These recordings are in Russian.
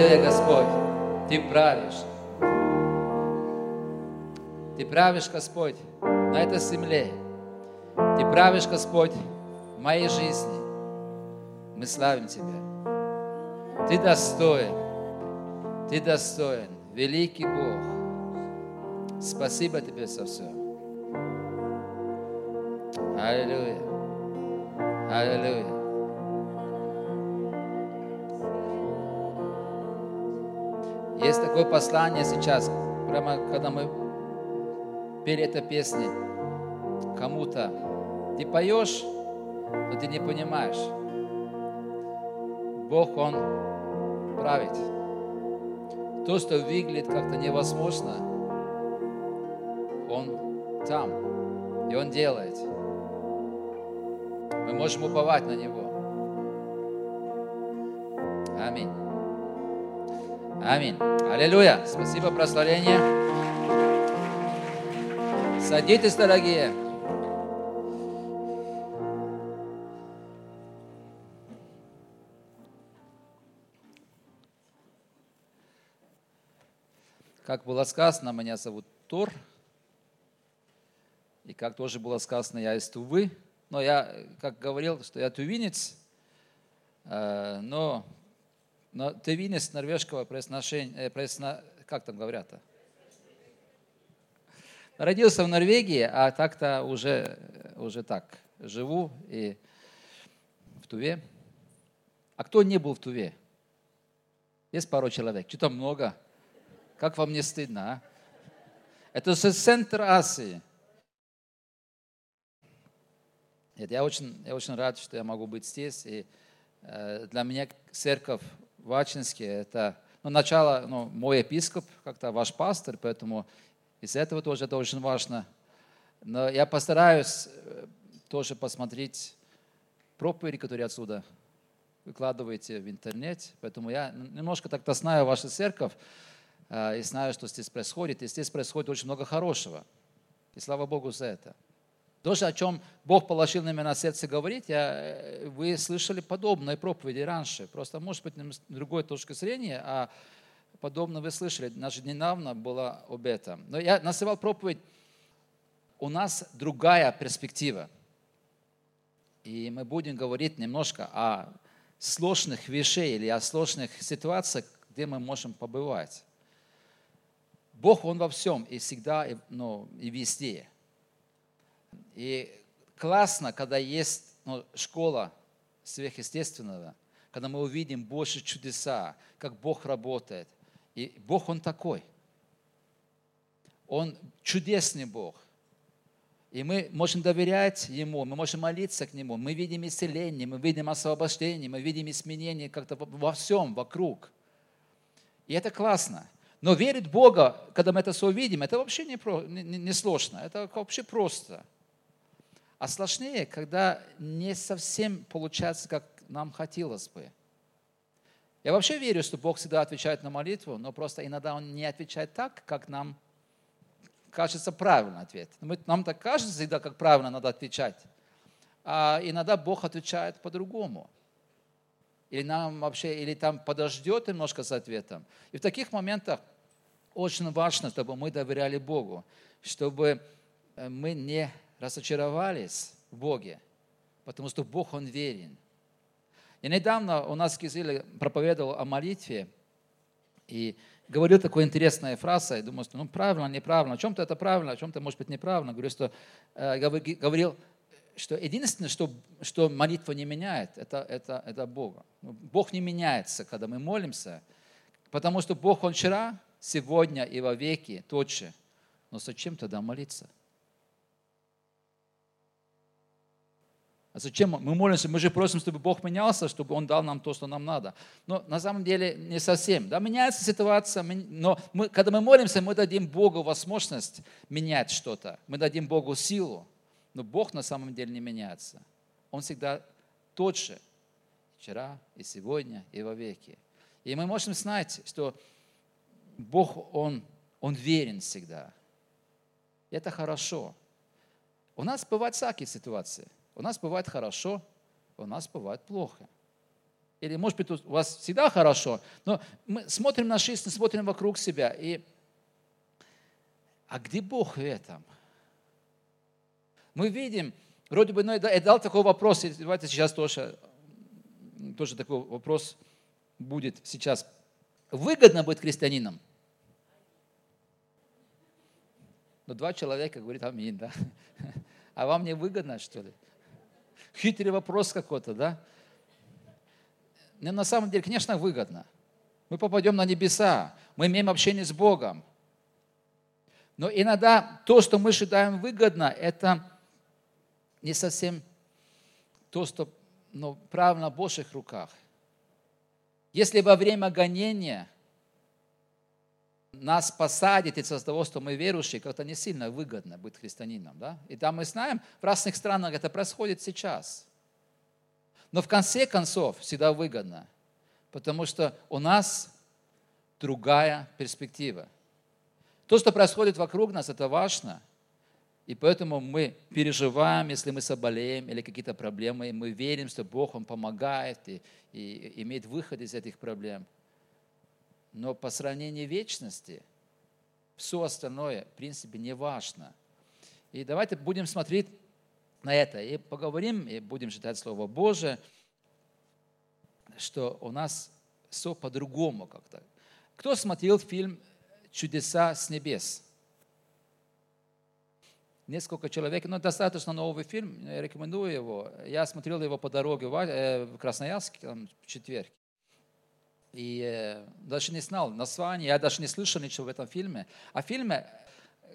Аллилуйя, Господь, Ты правишь. Ты правишь, Господь, на этой земле. Ты правишь, Господь, в моей жизни. Мы славим Тебя. Ты достоин. Ты достоин. Великий Бог. Спасибо Тебе за все. Аллилуйя. Аллилуйя. Есть такое послание сейчас, прямо когда мы пели эту песню кому-то. Ты поешь, но ты не понимаешь. Бог, Он правит. То, что выглядит как-то невозможно, Он там, и Он делает. Мы можем уповать на Него. Аминь. Аминь. Аллилуйя. Спасибо, прославление. Садитесь, дорогие. Как было сказано, меня зовут Тор. И как тоже было сказано, я из Тувы. Но я, как говорил, что я тувинец, э, но, но тувинец норвежского произношения, э, как там говорят-то? Родился в Норвегии, а так-то уже, уже так, живу и в Туве. А кто не был в Туве? Есть пару человек. Что-то много. Как вам не стыдно, а? Это же центр Азии. Нет, я очень, я очень рад, что я могу быть здесь. И э, для меня церковь в Ачинске – это ну, начало, ну, мой епископ, как-то ваш пастор, поэтому из этого тоже это очень важно. Но я постараюсь э, тоже посмотреть проповеди, которые отсюда выкладываете в интернет. Поэтому я немножко так-то знаю вашу церковь э, и знаю, что здесь происходит. И здесь происходит очень много хорошего. И слава Богу за это. То о чем Бог положил на меня сердце говорить, я, э, вы слышали подобные проповеди раньше. Просто, может быть, другой точки зрения, а подобно вы слышали, даже недавно было об этом. Но я называл проповедь «У нас другая перспектива». И мы будем говорить немножко о сложных вещах или о сложных ситуациях, где мы можем побывать. Бог, Он во всем и всегда, и, ну, и везде. И классно, когда есть ну, школа сверхъестественного, когда мы увидим больше чудеса, как Бог работает – и Бог, Он такой. Он чудесный Бог. И мы можем доверять Ему, мы можем молиться к Нему. Мы видим исцеление, мы видим освобождение, мы видим изменения как-то во всем вокруг. И это классно. Но верить Бога, когда мы это все увидим, это вообще не, не, не сложно. Это вообще просто. А сложнее, когда не совсем получается, как нам хотелось бы. Я вообще верю, что Бог всегда отвечает на молитву, но просто иногда Он не отвечает так, как нам кажется правильный ответ. Нам так кажется всегда, как правильно надо отвечать. А иногда Бог отвечает по-другому. Или нам вообще, или там подождет немножко с ответом. И в таких моментах очень важно, чтобы мы доверяли Богу, чтобы э, мы не разочаровались в Боге, потому что Бог, Он верен. Я недавно у нас в Кизиле проповедовал о молитве и говорил такую интересную фразу, я думаю, что ну правильно, неправильно, о чем-то это правильно, о чем-то может быть неправильно. Говорю, что, э, говорил, что единственное, что, что молитва не меняет, это, это, это Бога. Ну, Бог не меняется, когда мы молимся, потому что Бог, Он вчера, сегодня и во веки тот же. Но зачем тогда молиться? А зачем мы молимся? Мы же просим, чтобы Бог менялся, чтобы Он дал нам то, что нам надо. Но на самом деле не совсем. Да, меняется ситуация, но мы, когда мы молимся, мы дадим Богу возможность менять что-то. Мы дадим Богу силу. Но Бог на самом деле не меняется. Он всегда тот же. Вчера и сегодня и во веки. И мы можем знать, что Бог, Он, Он верен всегда. Это хорошо. У нас бывают всякие ситуации – у нас бывает хорошо, у нас бывает плохо. Или, может быть, у вас всегда хорошо, но мы смотрим на жизнь, смотрим вокруг себя. И... А где Бог в этом? Мы видим, вроде бы, ну, я дал такой вопрос, и давайте сейчас тоже, тоже такой вопрос будет сейчас. Выгодно быть христианином? Но два человека говорят аминь, да? А вам не выгодно, что ли? Хитрый вопрос какой-то, да? Но на самом деле, конечно, выгодно. Мы попадем на небеса, мы имеем общение с Богом. Но иногда то, что мы считаем выгодно, это не совсем то, что ну, правильно в Божьих руках. Если во время гонения нас посадят из-за того, что мы верующие, как-то не сильно выгодно быть христианином. Да? И там мы знаем, в разных странах это происходит сейчас. Но в конце концов всегда выгодно, потому что у нас другая перспектива. То, что происходит вокруг нас, это важно. И поэтому мы переживаем, если мы соболеем или какие-то проблемы, и мы верим, что Бог, Он помогает и, и имеет выход из этих проблем. Но по сравнению вечности, все остальное, в принципе, не важно. И давайте будем смотреть на это и поговорим, и будем читать Слово Божие, что у нас все по-другому как-то. Кто смотрел фильм «Чудеса с небес»? Несколько человек, но достаточно новый фильм, я рекомендую его. Я смотрел его по дороге в э, Красноярск в четверг. И э, даже не знал название, я даже не слышал ничего в этом фильме. А фильме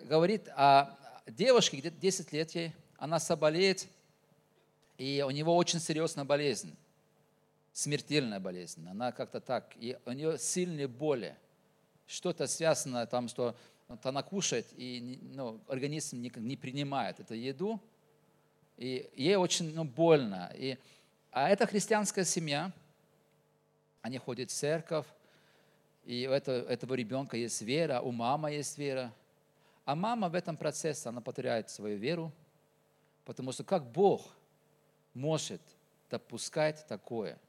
говорит о девушке, где-то 10 лет ей, она соболеет, и у него очень серьезная болезнь, смертельная болезнь. Она как-то так, и у нее сильные боли. Что-то связано там, что вот она кушает, и ну, организм не, не принимает эту еду, и ей очень ну, больно. И, а это христианская семья, они ходят в церковь, и у этого, этого ребенка есть вера, у мамы есть вера. А мама в этом процессе, она потеряет свою веру, потому что как Бог может допускать такое?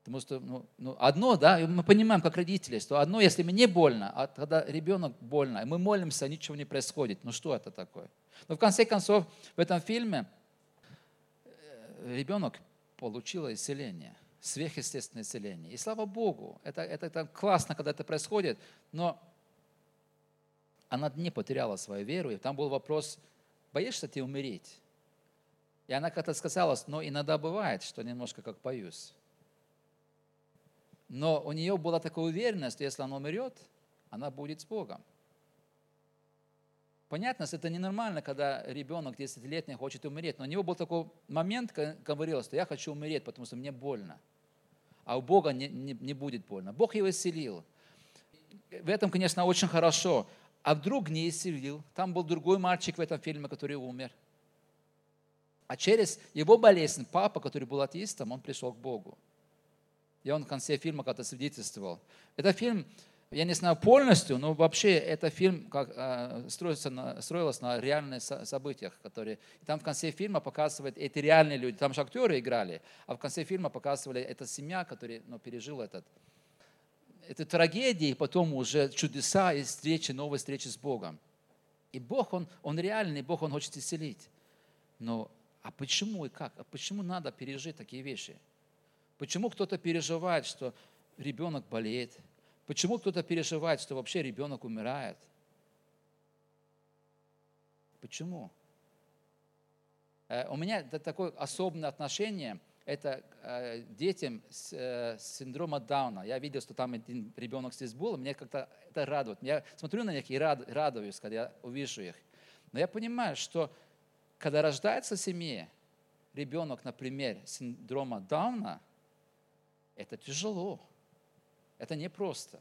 Потому что ну, ну, одно, да, мы понимаем, как родители, что одно, если мне больно, а когда ребенок больно, и мы молимся, ничего не происходит. Ну что это такое? Но в конце концов, в этом фильме э, ребенок получил исцеление сверхъестественное исцеление. И слава Богу, это, это, это классно, когда это происходит, но она не потеряла свою веру, и там был вопрос, боишься ты умереть? И она как-то сказала, но иногда бывает, что немножко как боюсь. Но у нее была такая уверенность, что если она умрет, она будет с Богом. Понятно, это ненормально, когда ребенок 10-летний хочет умереть. Но у него был такой момент, когда говорил, что я хочу умереть, потому что мне больно а у Бога не, не, не будет больно. Бог его исцелил. В этом, конечно, очень хорошо. А вдруг не исцелил? Там был другой мальчик в этом фильме, который умер. А через его болезнь папа, который был атеистом, он пришел к Богу. И он в конце фильма как-то свидетельствовал. Это фильм я не знаю полностью, но вообще это фильм как, э, на, строилось на реальных событиях, которые... Там в конце фильма показывают, эти реальные люди, там же актеры играли, а в конце фильма показывали, эта семья, которая ну, пережила этот, это трагедии, и потом уже чудеса и встречи, новые встречи с Богом. И Бог, Он, он реальный, Бог, Он хочет исцелить. Но а почему и как? А почему надо пережить такие вещи? Почему кто-то переживает, что ребенок болеет, Почему кто-то переживает, что вообще ребенок умирает? Почему? Э, у меня такое особенное отношение это э, детям с э, синдрома Дауна. Я видел, что там один ребенок здесь был, мне как-то это радует. Я смотрю на них и радуюсь, когда я увижу их. Но я понимаю, что когда рождается в семье ребенок, например, синдрома Дауна, это тяжело. Это непросто.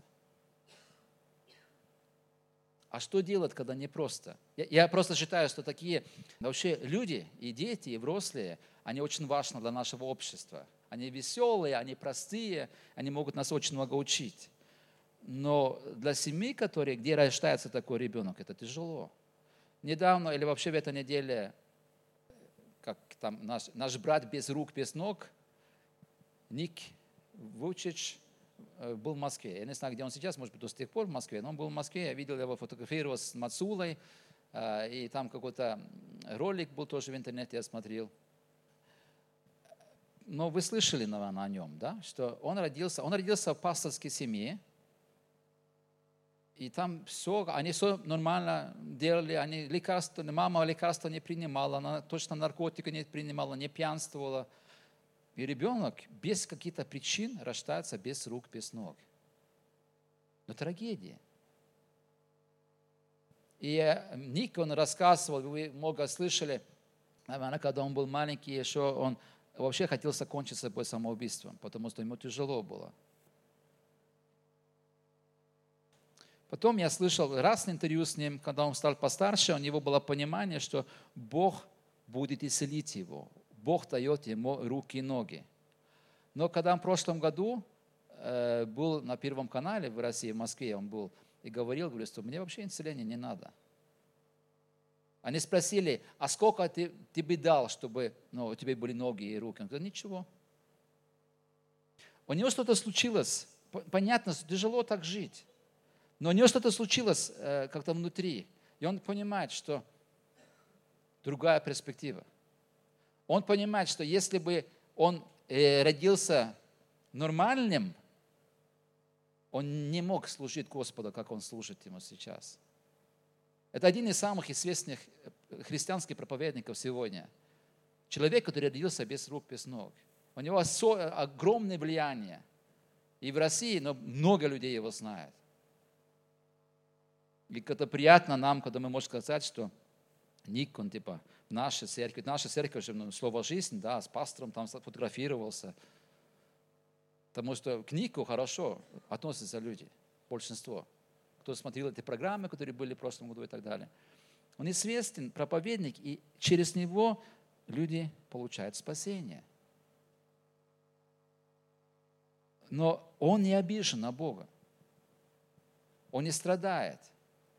А что делать, когда непросто? Я, я просто считаю, что такие вообще люди, и дети, и взрослые, они очень важны для нашего общества. Они веселые, они простые, они могут нас очень много учить. Но для семьи, которые, где рождается такой ребенок, это тяжело. Недавно или вообще в этой неделе, как там наш, наш брат без рук, без ног, Ник Вучич был в Москве. Я не знаю, где он сейчас, может быть, до сих пор в Москве, но он был в Москве, я видел его, фотографировал с Мацулой, э, и там какой-то ролик был тоже в интернете, я смотрел. Но вы слышали, наверное, о нем, да, что он родился, он родился в пасторской семье, и там все, они все нормально делали, они лекарства, мама лекарства не принимала, она точно наркотики не принимала, не пьянствовала. И ребенок без каких-то причин рождается без рук, без ног. Но трагедия. И э, Ник, он рассказывал, вы много слышали, наверное, когда он был маленький, еще он вообще хотел закончить с собой самоубийством, потому что ему тяжело было. Потом я слышал раз интервью с ним, когда он стал постарше, у него было понимание, что Бог будет исцелить его. Бог дает ему руки и ноги. Но когда он в прошлом году э, был на Первом канале в России, в Москве, он был и говорил, говорит, что мне вообще исцеления не надо. Они спросили, а сколько ты, ты бы дал, чтобы ну, у тебя были ноги и руки? Он говорит, ничего. У него что-то случилось. Понятно, тяжело так жить. Но у него что-то случилось э, как-то внутри. И он понимает, что другая перспектива. Он понимает, что если бы он э, родился нормальным, он не мог служить Господу, как он служит ему сейчас. Это один из самых известных э, христианских проповедников сегодня. Человек, который родился без рук, без ног. У него огромное влияние. И в России, но много людей его знают. И это приятно нам, когда мы можем сказать, что Ник, он типа в нашей церкви, наша церковь же, ну, слово жизнь, да, с пастором там фотографировался. Потому что к Нику хорошо относятся люди, большинство. Кто смотрел эти программы, которые были в прошлом году и так далее. Он известен, проповедник, и через него люди получают спасение. Но он не обижен на Бога. Он не страдает.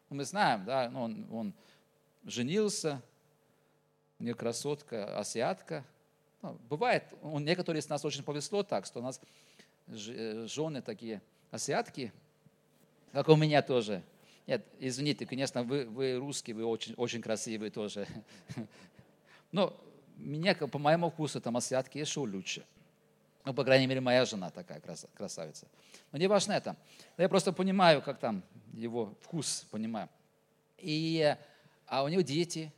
Мы знаем, да, ну, он, он женился, него красотка, азиатка. Ну, бывает, у некоторых из нас очень повезло так, что у нас э, жены такие азиатки, как у меня тоже. Нет, извините, конечно, вы, вы русские, вы очень, очень красивые тоже. Но меня, по моему вкусу, там азиатки еще лучше. Ну, по крайней мере, моя жена такая красавица. Но не важно это. Я просто понимаю, как там его вкус, понимаю. И, а у него дети,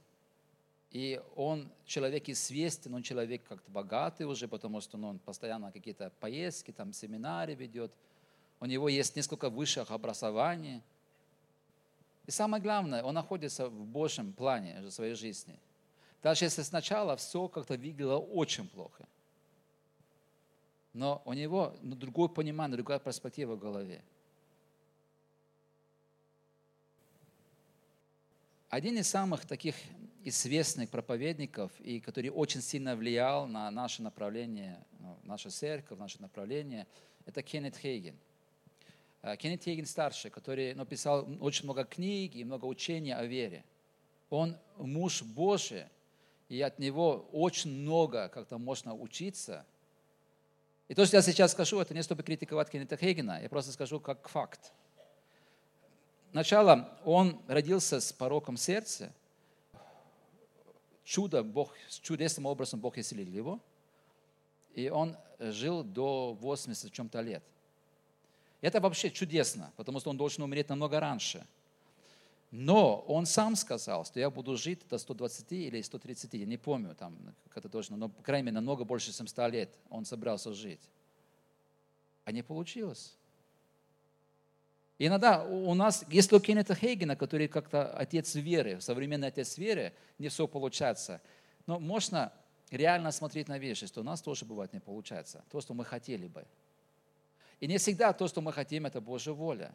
и он человек известен, он человек как-то богатый уже, потому что ну, он постоянно какие-то поездки, там семинары ведет. У него есть несколько высших образований. И самое главное, он находится в Божьем плане своей жизни. Даже если сначала все как-то выглядело очень плохо. Но у него ну, другое понимание, другая перспектива в голове. Один из самых таких известных проповедников, и который очень сильно влиял на наше направление, ну, наша церковь, наше направление, это Кеннет Хейген. Э, Кеннет Хейген старший, который написал очень много книг и много учений о вере. Он муж Божий, и от него очень много как-то можно учиться. И то, что я сейчас скажу, это не чтобы критиковать Кеннета Хейгена, я просто скажу как факт Сначала он родился с пороком сердца. Чудо, Бог, чудесным образом Бог исцелил его. И он жил до 80 чем-то лет. Это вообще чудесно, потому что он должен умереть намного раньше. Но он сам сказал, что я буду жить до 120 или 130, я не помню, там, как это точно, но, по крайней мере, намного больше, чем 100 лет он собрался жить. А не получилось. Иногда у нас, если у Кеннета Хейгена, который как-то отец веры, современный отец веры, не все получается, но можно реально смотреть на вещи, что у нас тоже бывает не получается, то, что мы хотели бы. И не всегда то, что мы хотим, это Божья воля.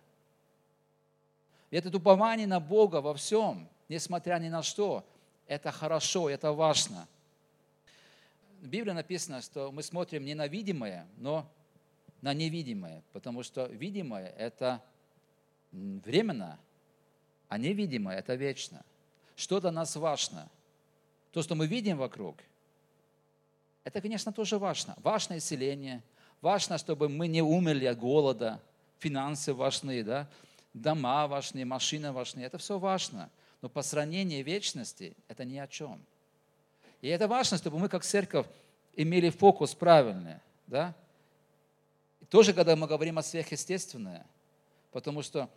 И это упование на Бога во всем, несмотря ни на что, это хорошо, это важно. В Библии написано, что мы смотрим не на видимое, но на невидимое, потому что видимое – это временно, а невидимое – это вечно. Что для нас важно? То, что мы видим вокруг, это, конечно, тоже важно. Важно исцеление, Важно, чтобы мы не умерли от голода. Финансы важны, да? дома важны, машины важны. Это все важно. Но по сравнению вечности это ни о чем. И это важно, чтобы мы как церковь имели фокус правильный. Да? И тоже, когда мы говорим о сверхъестественное, потому что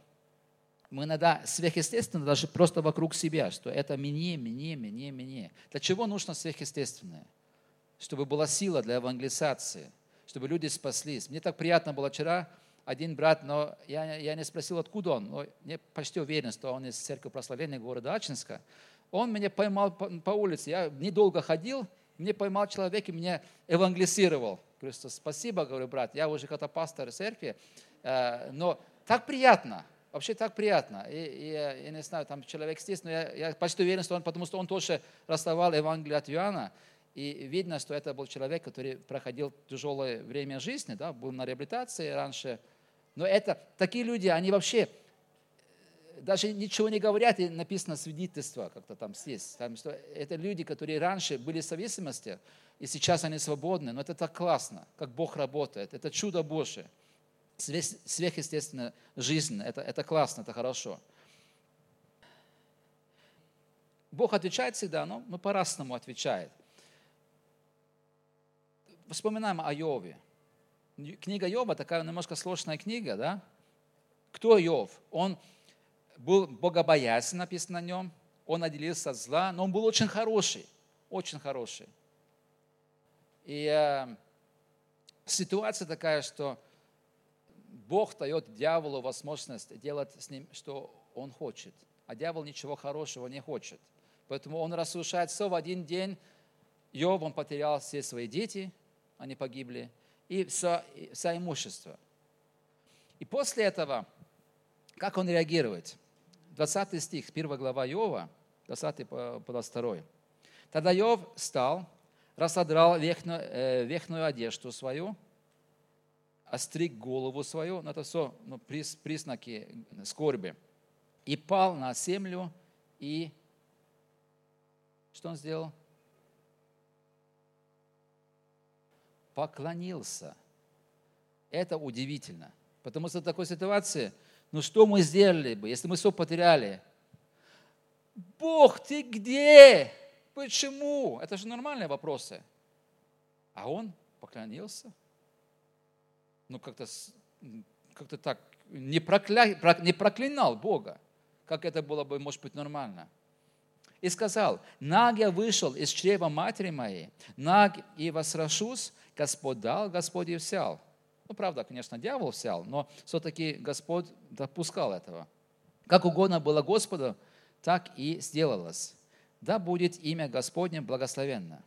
мы иногда сверхъестественно даже просто вокруг себя, что это мне, мне, мне, мне. Для чего нужно сверхъестественное? Чтобы была сила для евангелизации, чтобы люди спаслись. Мне так приятно было вчера, один брат, но я, я не спросил, откуда он, но я почти уверен, что он из церкви прославления города Ачинска. Он меня поймал по, по улице, я недолго ходил, мне поймал человек и меня евангелизировал. Говорю, спасибо, говорю, брат, я уже как-то пастор церкви, э, но так приятно, Вообще так приятно. И, и я не знаю, там человек здесь, но я, я почти уверен, что он, потому что он тоже расставал Евангелие от Иоанна. И видно, что это был человек, который проходил тяжелое время жизни, да, был на реабилитации раньше. Но это, такие люди, они вообще э, даже ничего не говорят, и написано свидетельство как-то там здесь. Там, что это люди, которые раньше были в зависимости, и сейчас они свободны. Но это так классно, как Бог работает. Это чудо Божие сверхъестественная жизнь. Это, это классно, это хорошо. Бог отвечает всегда, но, но по-разному отвечает. Вспоминаем о Йове. Книга Йова такая немножко сложная книга, да? Кто Йов? Он был богобоязнен, написано о нем. Он отделился от зла, но он был очень хороший, очень хороший. И э, ситуация такая, что Бог дает дьяволу возможность делать с ним, что он хочет. А дьявол ничего хорошего не хочет. Поэтому он разрушает все в один день. Йов, он потерял все свои дети, они погибли, и все, все имущество. И после этого, как он реагирует? 20 стих, 1 глава Йова, 20 по 22. Тогда Йов встал, рассодрал верхнюю, э, верхнюю одежду свою, остриг голову свою, но это все ну, признаки скорби, и пал на землю, и что он сделал? Поклонился. Это удивительно. Потому что в такой ситуации, ну что мы сделали бы, если мы все потеряли? Бог, ты где? Почему? Это же нормальные вопросы. А он поклонился – ну как-то как так не, прокля... не проклинал Бога, как это было бы, может быть, нормально. И сказал, наг я вышел из чрева матери моей, наг и возвращусь, Господь дал, Господь и взял. Ну, правда, конечно, дьявол взял, но все-таки Господь допускал этого. Как угодно было Господу, так и сделалось. Да будет имя Господне благословенно.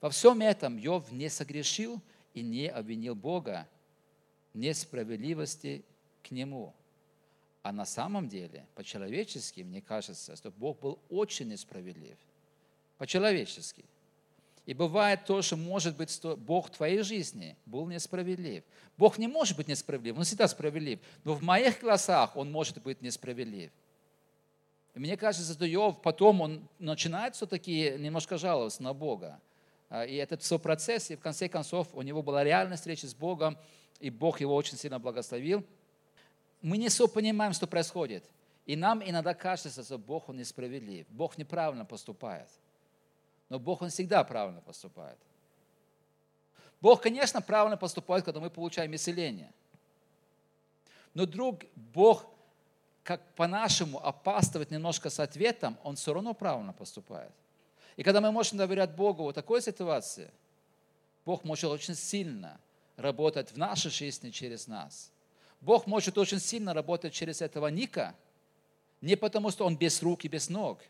Во всем этом Йов не согрешил и не обвинил Бога, несправедливости к нему. А на самом деле, по-человечески, мне кажется, что Бог был очень несправедлив. По-человечески. И бывает то, что может быть, что Бог в твоей жизни был несправедлив. Бог не может быть несправедлив, Он всегда справедлив. Но в моих глазах Он может быть несправедлив. И мне кажется, что Йов потом он начинает все-таки немножко жаловаться на Бога. А, и этот все процесс, и в конце концов у него была реальная встреча с Богом, и Бог его очень сильно благословил. Мы не все понимаем, что происходит. И нам иногда кажется, что Бог, Он несправедлив. Бог неправильно поступает. Но Бог, Он всегда правильно поступает. Бог, конечно, правильно поступает, когда мы получаем исцеление. Но друг, Бог, как по-нашему опаздывает немножко с ответом, Он все равно правильно поступает. И когда мы можем доверять Богу в такой ситуации, Бог может очень сильно работать в нашей жизни через нас. Бог может очень сильно работать через этого Ника, не потому что он без рук и без ног,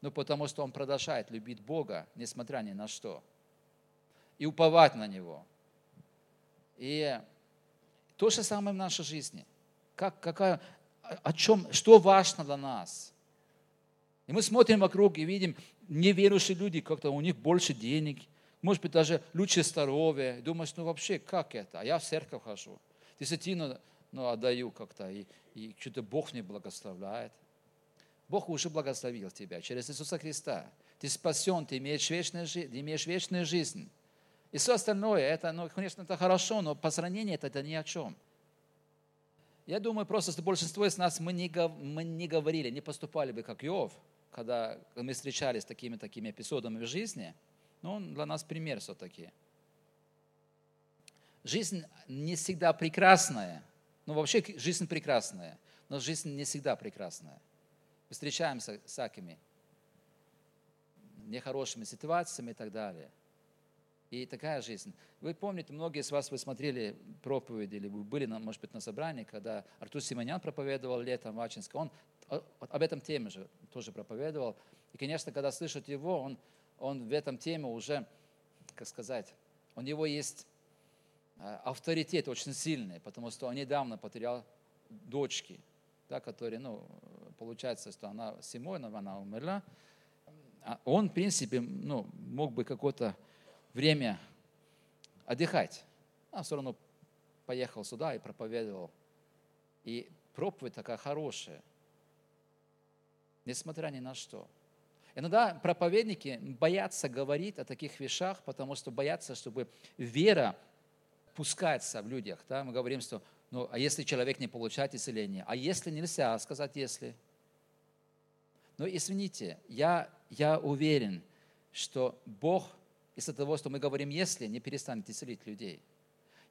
но потому что он продолжает любить Бога, несмотря ни на что, и уповать на Него. И то же самое в нашей жизни. Как, какая, о чем, что важно для нас? И мы смотрим вокруг и видим неверующие люди, как-то у них больше денег – может быть, даже лучше здоровье. Думаешь, ну вообще, как это? А я в церковь хожу. Десятину ну, отдаю как-то, и, и что-то Бог мне благословляет. Бог уже благословил тебя через Иисуса Христа. Ты спасен, ты имеешь вечную, ты имеешь вечную жизнь. И все остальное, это, ну, конечно, это хорошо, но по сравнению это, это ни о чем. Я думаю, просто что большинство из нас, мы не, мы не говорили, не поступали бы как Иов, когда мы встречались с такими-такими эпизодами в жизни. Но он для нас пример все-таки. Жизнь не всегда прекрасная. Ну, вообще жизнь прекрасная, но жизнь не всегда прекрасная. Мы встречаемся с всякими нехорошими ситуациями и так далее. И такая жизнь. Вы помните, многие из вас, вы смотрели проповеди, или вы были, может быть, на собрании, когда Артур Симонян проповедовал летом в Ачинске, он об этом теме же тоже проповедовал. И, конечно, когда слышат его, он, он в этом теме уже, как сказать, у него есть э, авторитет очень сильный, потому что он недавно потерял дочки, да, которые, ну, получается, что она Симонова, она умерла. А он, в принципе, ну, мог бы какое-то время отдыхать. А все равно поехал сюда и проповедовал. И проповедь такая хорошая, несмотря ни на что. Иногда проповедники боятся говорить о таких вещах, потому что боятся, чтобы вера пускается в людях. Да? Мы говорим, что ну, а если человек не получает исцеление? А если нельзя сказать если? Но извините, я, я уверен, что Бог из-за того, что мы говорим «если», не перестанет исцелить людей.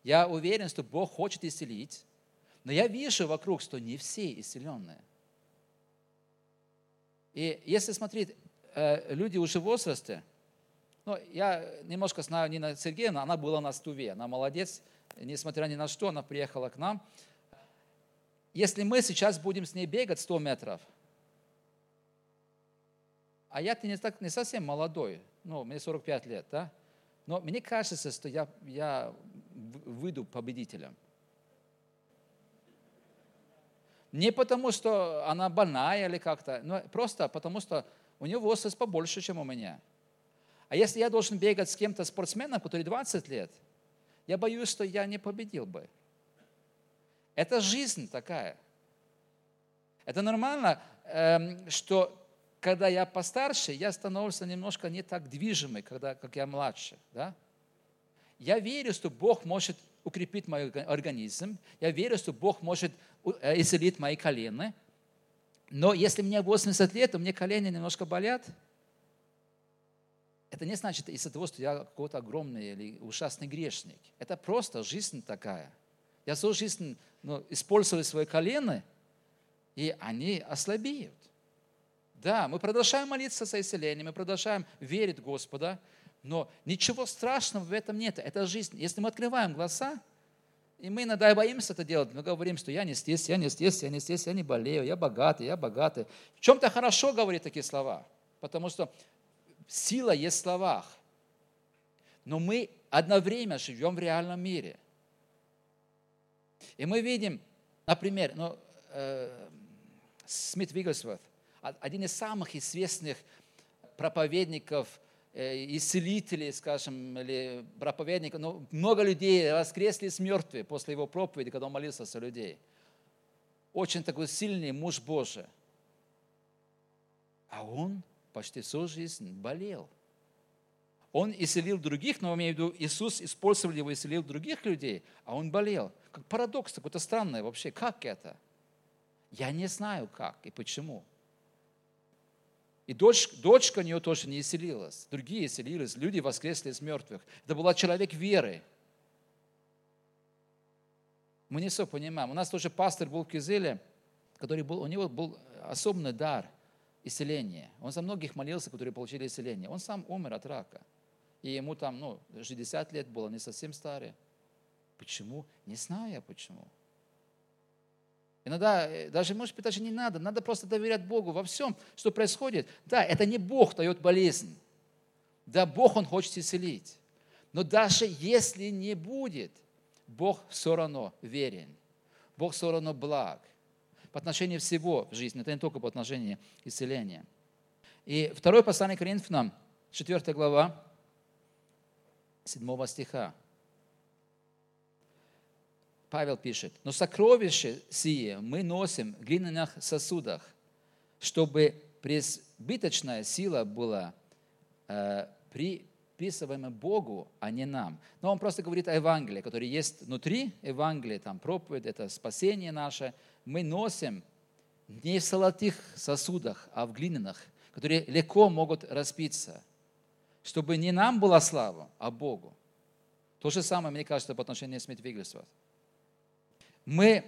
Я уверен, что Бог хочет исцелить, но я вижу вокруг, что не все исцеленные. И если смотреть, люди уже в возрасте, ну, я немножко знаю Нина Сергеевна, она была на Стуве, она молодец, несмотря ни на что, она приехала к нам. Если мы сейчас будем с ней бегать 100 метров, а я-то не, так, не совсем молодой, ну, мне 45 лет, да? Но мне кажется, что я, я выйду победителем. Не потому, что она больная или как-то, но просто потому, что у нее возраст побольше, чем у меня. А если я должен бегать с кем-то спортсменом, который 20 лет, я боюсь, что я не победил бы. Это жизнь такая. Это нормально, эм, что когда я постарше, я становлюсь немножко не так движимый, когда, как я младше. Да? Я верю, что Бог может укрепить мой организм. Я верю, что Бог может э, исцелить мои колени. Но если мне 80 лет, то мне колени немножко болят, это не значит из-за того, что я какой-то огромный или ужасный грешник. Это просто жизнь такая. Я всю жизнь ну, использую свои колени, и они ослабеют. Да, мы продолжаем молиться за исцеление, мы продолжаем верить в Господа, но ничего страшного в этом нет. Это жизнь. Если мы открываем глаза, и мы иногда боимся это делать, мы говорим, что я не здесь, я не здесь, я не здесь, я не болею, я богатый, я богатый. В чем-то хорошо говорить такие слова, потому что сила есть в словах. Но мы одновременно живем в реальном мире. И мы видим, например, ну, э, Смит Вигглсворт – один из самых известных проповедников, исцелителей, скажем, или проповедников. Но много людей воскресли с мертвых после его проповеди, когда он молился за людей. Очень такой сильный муж Божий. А он почти всю жизнь болел. Он исцелил других, но имею в виду, Иисус использовал его, исцелил других людей, а он болел. Как парадокс какой-то странный вообще. Как это? Я не знаю как и почему. И дочь, дочка у нее тоже не исцелилась. Другие исцелились, люди воскресли из мертвых. Это была человек веры. Мы не все понимаем. У нас тоже пастор был в Кизеле, который был, у него был особенный дар исцеления. Он за многих молился, которые получили исцеление. Он сам умер от рака. И ему там, ну, 60 лет было, не совсем старый. Почему? Не знаю я почему. Иногда э, даже, может быть, даже не надо. Надо просто доверять Богу во всем, что происходит. Да, это не Бог дает болезнь. Да, Бог, Он хочет исцелить. Но даже если не будет, Бог все равно верен. Бог все равно благ. По отношению всего в жизни. Это не только по отношению исцеления. И второе послание Коринфянам, 4 глава, 7 стиха. Павел пишет, но сокровище сие мы носим в глиняных сосудах, чтобы пресбыточная сила была э, при приписываемое Богу, а не нам. Но он просто говорит о Евангелии, которое есть внутри Евангелия, там проповедь, это спасение наше. Мы носим не в золотых сосудах, а в глиняных, которые легко могут распиться, чтобы не нам была слава, а Богу. То же самое, мне кажется, по отношению с Медвигельством. Мы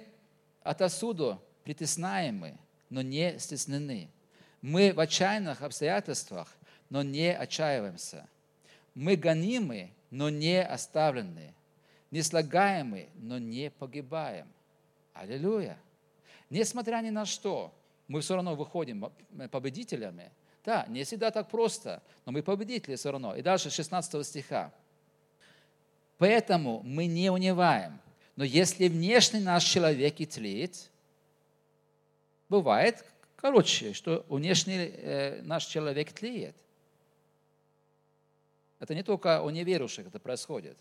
отосюда притеснаемы, но не стеснены. Мы в отчаянных обстоятельствах, но не отчаиваемся. Мы гонимы, но не оставлены. Не слагаемы, но не погибаем. Аллилуйя. Несмотря ни на что, мы все равно выходим победителями. Да, не всегда так просто, но мы победители все равно. И дальше 16 стиха. Поэтому мы не унываем. Но если внешний наш человек и тлеет, бывает, короче, что внешний э, наш человек тлеет. Это не только у неверующих это происходит.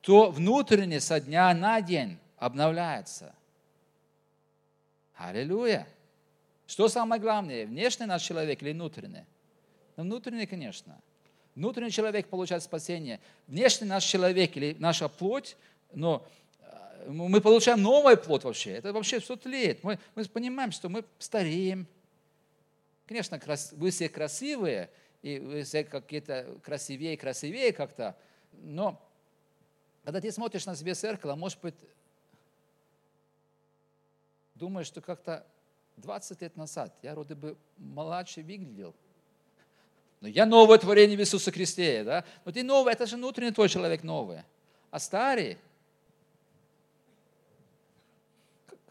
То внутренне со дня на день обновляется. Аллилуйя. Что самое главное, внешний наш человек или внутренний? Ну, внутренний, конечно. Внутренний человек получает спасение. Внешний наш человек или наша плоть, но мы получаем новый плод вообще. Это вообще все тлеет. Мы, мы понимаем, что мы стареем. Конечно, вы все красивые, и вы все какие-то красивее, красивее как-то, но когда ты смотришь на себе зеркало, может быть, думаешь, что как-то 20 лет назад я вроде бы младше выглядел. Но я новое творение в Иисусе Христе, да? Но ты новый, это же внутренний твой человек новый. А старый,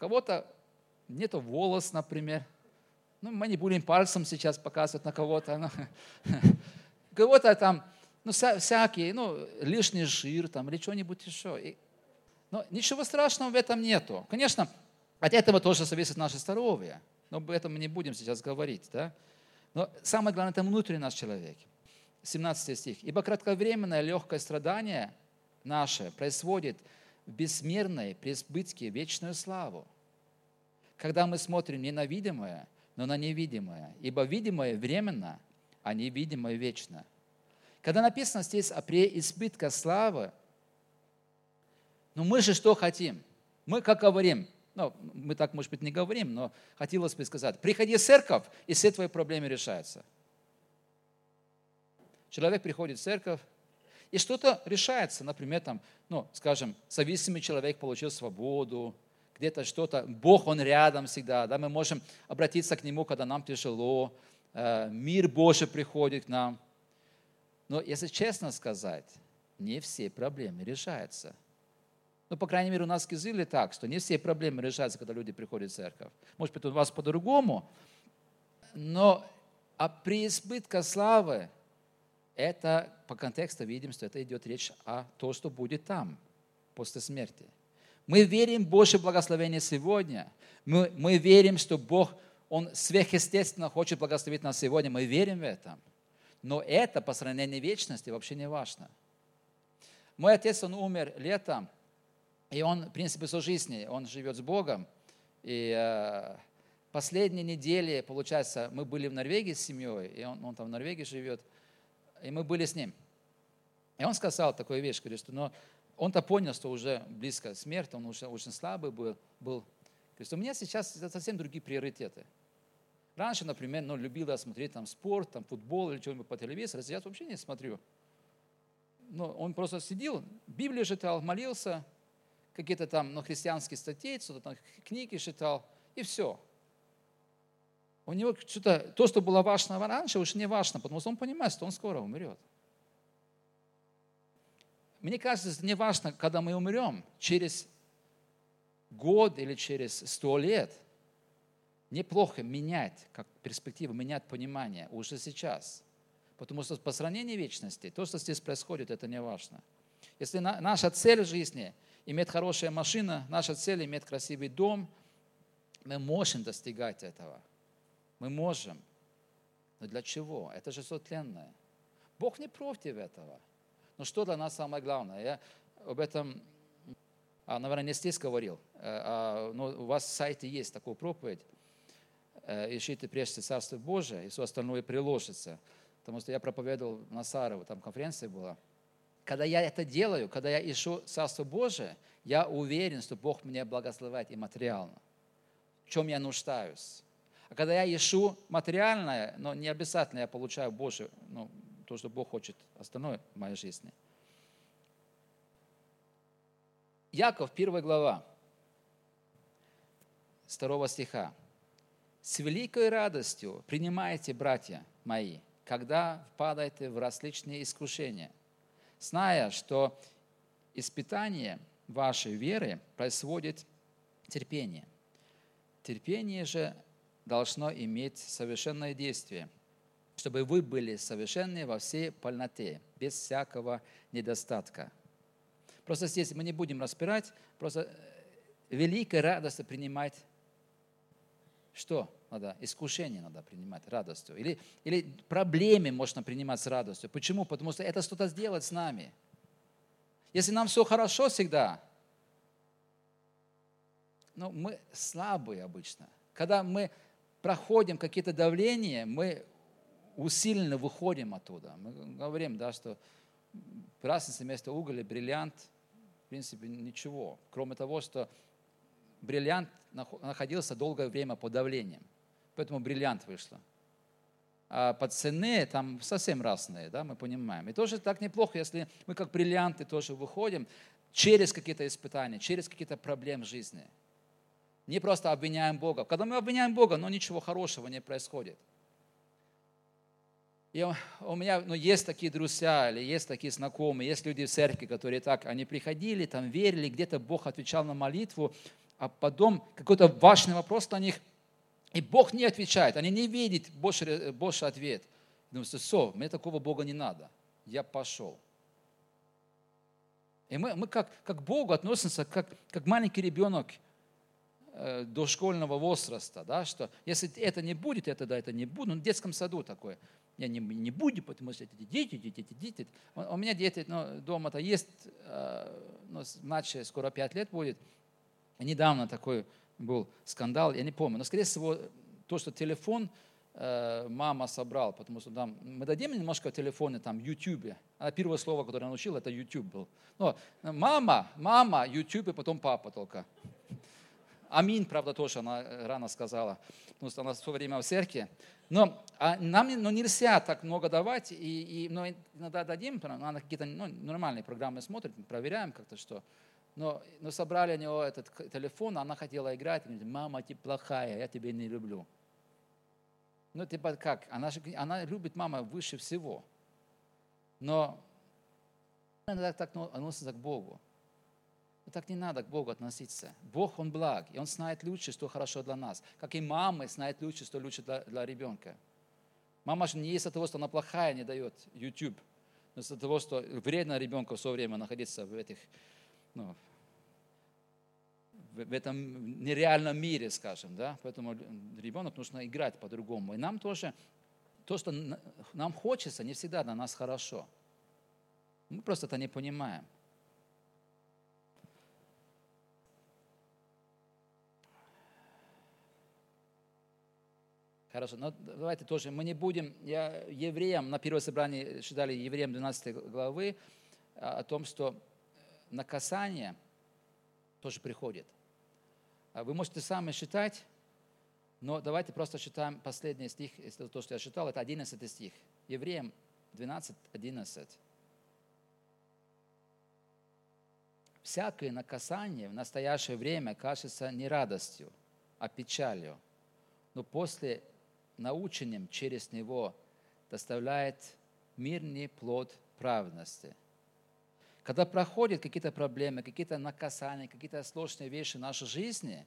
кого-то нету волос, например. Ну, мы не будем пальцем сейчас показывать на кого-то. Но... Кого-то там, ну, всякие, ну, лишний жир там или что-нибудь еще. И... Но ничего страшного в этом нету. Конечно, от этого тоже зависит наше здоровье. Но об этом мы не будем сейчас говорить. Да? Но самое главное, это внутренний наш человек. 17 стих. «Ибо кратковременное легкое страдание наше происходит в бессмерной преизбытке вечную славу. Когда мы смотрим не на видимое, но на невидимое. Ибо видимое временно, а невидимое вечно». Когда написано здесь о преизбытке славы, ну мы же что хотим? Мы как говорим, ну, мы так, может быть, не говорим, но хотелось бы сказать, приходи в церковь, и все твои проблемы решаются. Человек приходит в церковь, и что-то решается, например, там, ну, скажем, зависимый человек получил свободу, где-то что-то, Бог, Он рядом всегда, да, мы можем обратиться к Нему, когда нам тяжело, э, мир Божий приходит к нам. Но если честно сказать, не все проблемы решаются. Ну, по крайней мере, у нас в Кизыле так, что не все проблемы решаются, когда люди приходят в церковь. Может быть, у вас по-другому, но а преизбытка славы, это по контексту видим, что это идет речь о том, что будет там, после смерти. Мы верим в Божье благословение сегодня. Мы, мы верим, что Бог, Он сверхъестественно хочет благословить нас сегодня. Мы верим в это. Но это по сравнению вечности вообще не важно. Мой отец, он умер летом и он, в принципе, всю жизнь, он живет с Богом. И э, последние недели, получается, мы были в Норвегии с семьей, и он, он там в Норвегии живет, и мы были с ним. И он сказал такую вещь, говорит, что но он-то понял, что уже близко смерть, он уже очень слабый был. был. Говорит, у меня сейчас совсем другие приоритеты. Раньше, например, ну, любил смотреть там спорт, там футбол или что-нибудь по телевизору, сейчас вообще не смотрю. Но он просто сидел, Библию читал, молился, какие-то там ну, христианские статьи, что-то там книги читал, и все. У него что-то, то, что было важно раньше, уже не важно, потому что он понимает, что он скоро умрет. Мне кажется, не важно, когда мы умрем, через год или через сто лет. Неплохо менять, как перспективу, менять понимание уже сейчас. Потому что по сравнению вечности, то, что здесь происходит, это не важно. Если наша цель жизни – иметь хорошая машина, наша цель иметь красивый дом, мы можем достигать этого. Мы можем. Но для чего? Это же все тленное. Бог не против этого. Но что для нас самое главное? Я об этом, а, наверное, не здесь говорил, э, а, но у вас в сайте есть такая проповедь. Э, Ищите прежде Царство Божие, и все остальное приложится. потому что я проповедовал на Сарову, там конференция была. Когда я это делаю, когда я ищу Царство Божие, я уверен, что Бог меня благословляет и материально. В чем я нуждаюсь. А когда я ищу материальное, но не обязательно я получаю Божие, ну, то, что Бог хочет остальное в моей жизни. Яков, первая глава, второго стиха. «С великой радостью принимайте, братья мои, когда впадаете в различные искушения, зная, что испытание вашей веры производит терпение. Терпение же должно иметь совершенное действие, чтобы вы были совершенны во всей полноте, без всякого недостатка. Просто здесь мы не будем распирать, просто э, великая радость принимать что надо? Искушение надо принимать радостью. Или, или проблемы можно принимать с радостью. Почему? Потому что это что-то сделать с нами. Если нам все хорошо всегда, ну, мы слабые обычно. Когда мы проходим какие-то давления, мы усиленно выходим оттуда. Мы говорим, да, что красный вместо угля, бриллиант, в принципе, ничего. Кроме того, что бриллиант находился долгое время под давлением. Поэтому бриллиант вышло. А по цене там совсем разные, да, мы понимаем. И тоже так неплохо, если мы как бриллианты тоже выходим через какие-то испытания, через какие-то проблемы жизни – не просто обвиняем Бога. Когда мы обвиняем Бога, но ничего хорошего не происходит. И у меня ну, есть такие друзья, или есть такие знакомые, есть люди в церкви, которые так, они приходили, там верили, где-то Бог отвечал на молитву, а потом какой-то важный вопрос на них, и Бог не отвечает, они не видят больше, больше ответ. Думаю, все, мне такого Бога не надо, я пошел. И мы, мы как, как к Богу относимся, как, как маленький ребенок – Э, дошкольного возраста, да, что если это не будет, это да, это не будет. Ну, в детском саду такое. Я не, не буду, потому что это дети, дети, дети, дети. У меня дети ну, дома-то есть, э, ну, младше скоро 5 лет будет. Недавно такой был скандал, я не помню. Но, скорее всего, то, что телефон э, мама собрал, потому что там, мы дадим немножко телефоны там YouTube. А первое слово, которое она учила, это YouTube был. Но мама, мама, YouTube, и потом папа только. Аминь, правда, тоже она э, рано сказала, потому что она все время в церкви. Но а нам но нельзя так много давать, и, и, но иногда дадим, надо какие-то ну, нормальные программы смотрим, проверяем как-то что. Но, но собрали у него этот телефон, она хотела играть, и говорит, мама, ты плохая, я тебя не люблю. Ну, типа как? Она, же, она любит мама выше всего. Но она так относится к Богу. Но так не надо к Богу относиться. Бог, Он благ, и Он знает лучше, что хорошо для нас. Как и мамы знают лучше, что лучше для, для ребенка. Мама же не из-за того, что она плохая, не дает YouTube, но из-за того, что вредно ребенку все время находиться в этих, ну, в этом нереальном мире, скажем, да, поэтому ребенок нужно играть по-другому. И нам тоже, то, что нам хочется, не всегда для нас хорошо. Мы просто это не понимаем. Хорошо, но давайте тоже, мы не будем, я евреям, на первое собрание читали евреям 12 главы а, о том, что наказание тоже приходит. А вы можете сами считать, но давайте просто читаем последний стих, это то, что я читал, это 11 стих. Евреям 12, 11. Всякое наказание в настоящее время кажется не радостью, а печалью. Но после научением через него доставляет мирный плод праведности. Когда проходят какие-то проблемы, какие-то наказания, какие-то сложные вещи в нашей жизни,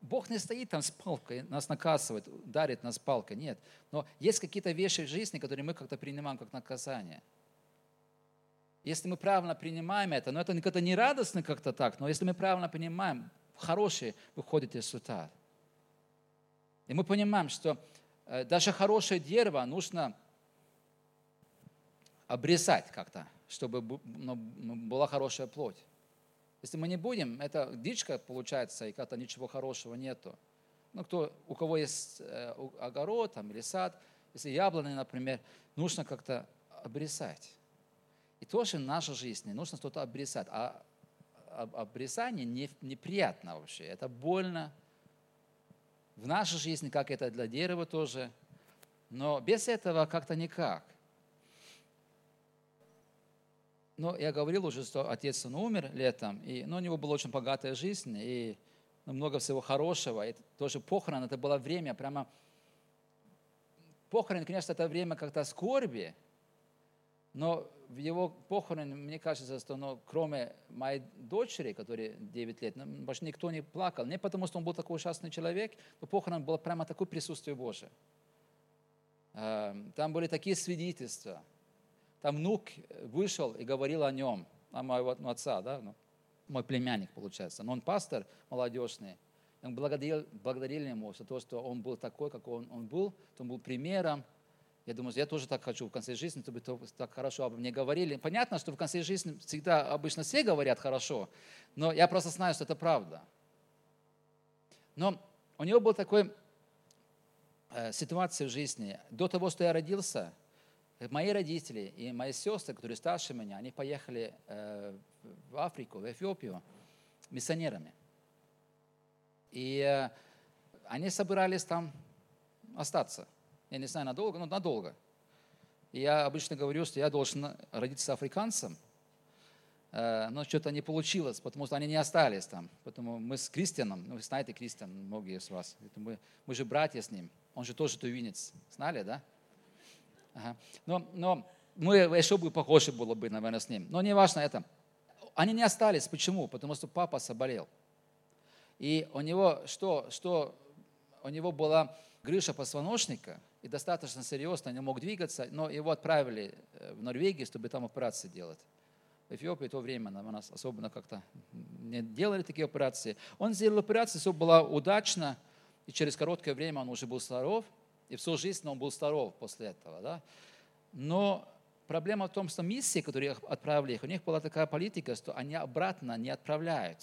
Бог не стоит там с палкой, нас наказывает, дарит нас палкой, нет. Но есть какие-то вещи в жизни, которые мы как-то принимаем как наказание. Если мы правильно принимаем это, но это никогда не радостно как-то так, но если мы правильно понимаем, хороший выходит результат. И мы понимаем, что даже хорошее дерево нужно обрезать как-то, чтобы ну, была хорошая плоть. Если мы не будем, это дичка получается, и как-то ничего хорошего нету. Ну, кто, у кого есть э, огород там, или сад, если яблони, например, нужно как-то обрезать. И тоже в нашей жизни нужно что-то обрезать. А обрезание не, неприятно вообще, это больно. В нашей жизни, как это для дерева тоже. Но без этого как-то никак. Но я говорил уже, что отец он умер летом, и ну, у него была очень богатая жизнь, и ну, много всего хорошего. И тоже похорон, это было время прямо... Похорон, конечно, это время как-то скорби, но в его похороне, мне кажется, что ну, кроме моей дочери, которой 9 лет, ну, больше никто не плакал. Не потому, что он был такой ужасный человек, но похорон было прямо такое присутствие Божие. Эм, там были такие свидетельства. Там внук вышел и говорил о нем, о моего отца, да, ну, мой племянник, получается. Но он пастор молодежный. Он благодарил, благодарил ему за то, что он был такой, какой он, он был, что он был примером, я думаю, я тоже так хочу в конце жизни, чтобы так хорошо обо мне говорили. Понятно, что в конце жизни всегда обычно все говорят хорошо, но я просто знаю, что это правда. Но у него была такая э, ситуация в жизни. До того, что я родился, мои родители и мои сестры, которые старше меня, они поехали э, в Африку, в Эфиопию миссионерами. И э, они собирались там остаться – я не знаю, надолго, но надолго. И я обычно говорю, что я должен родиться африканцем, э, но что-то не получилось, потому что они не остались там. Поэтому мы с Кристианом, ну, вы знаете Кристиан, многие из вас, мы, мы же братья с ним, он же тоже тувинец, знали, да? Ага. Но, но мы еще бы похожи было бы, наверное, с ним. Но не важно это. Они не остались. Почему? Потому что папа заболел. И у него что? Что? У него была грыжа позвоночника – и достаточно серьезно, не мог двигаться, но его отправили э, в Норвегию, чтобы там операции делать. В Эфиопии то время у нас особенно как-то не делали такие операции. Он сделал операцию, все было удачно, и через короткое время он уже был здоров, и всю жизнь он был здоров после этого. Да? Но проблема в том, что миссии, которые отправили их, у них была такая политика, что они обратно не отправляют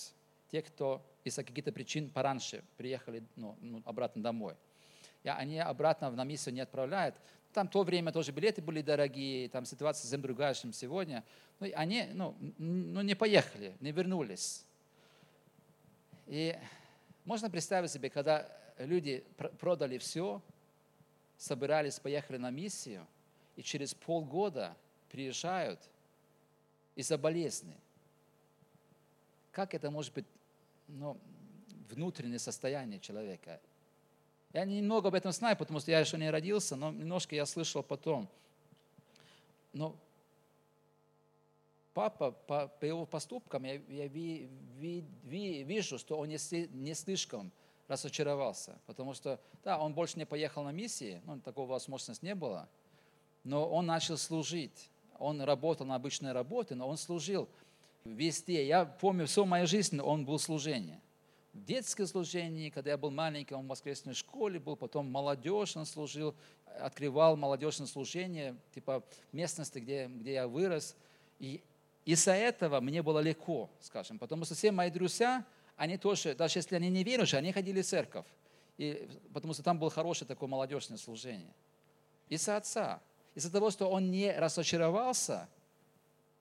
те, кто из-за каких-то причин пораньше приехали ну, ну обратно домой они обратно на миссию не отправляют. Там в то время тоже билеты были дорогие, там ситуация совсем другая, чем сегодня. Ну, они ну, ну, не поехали, не вернулись. И можно представить себе, когда люди продали все, собирались, поехали на миссию, и через полгода приезжают из-за болезни. Как это может быть ну, внутреннее состояние человека? Я немного об этом знаю, потому что я еще не родился, но немножко я слышал потом. Но папа, по, по его поступкам, я, я ви, ви, ви, вижу, что он не, не слишком разочаровался, потому что, да, он больше не поехал на миссии, ну, такого возможности не было, но он начал служить. Он работал на обычной работе, но он служил везде. Я помню, всю мою жизнь он был в детское служение, когда я был маленький, он в воскресной школе был, потом молодежь он служил, открывал молодежное служение, типа местности, где, где я вырос. И из-за этого мне было легко, скажем, потому что все мои друзья, они тоже, даже если они не верующие, они ходили в церковь, и, потому что там было хорошее такое молодежное служение. Из-за отца, из-за того, что он не разочаровался,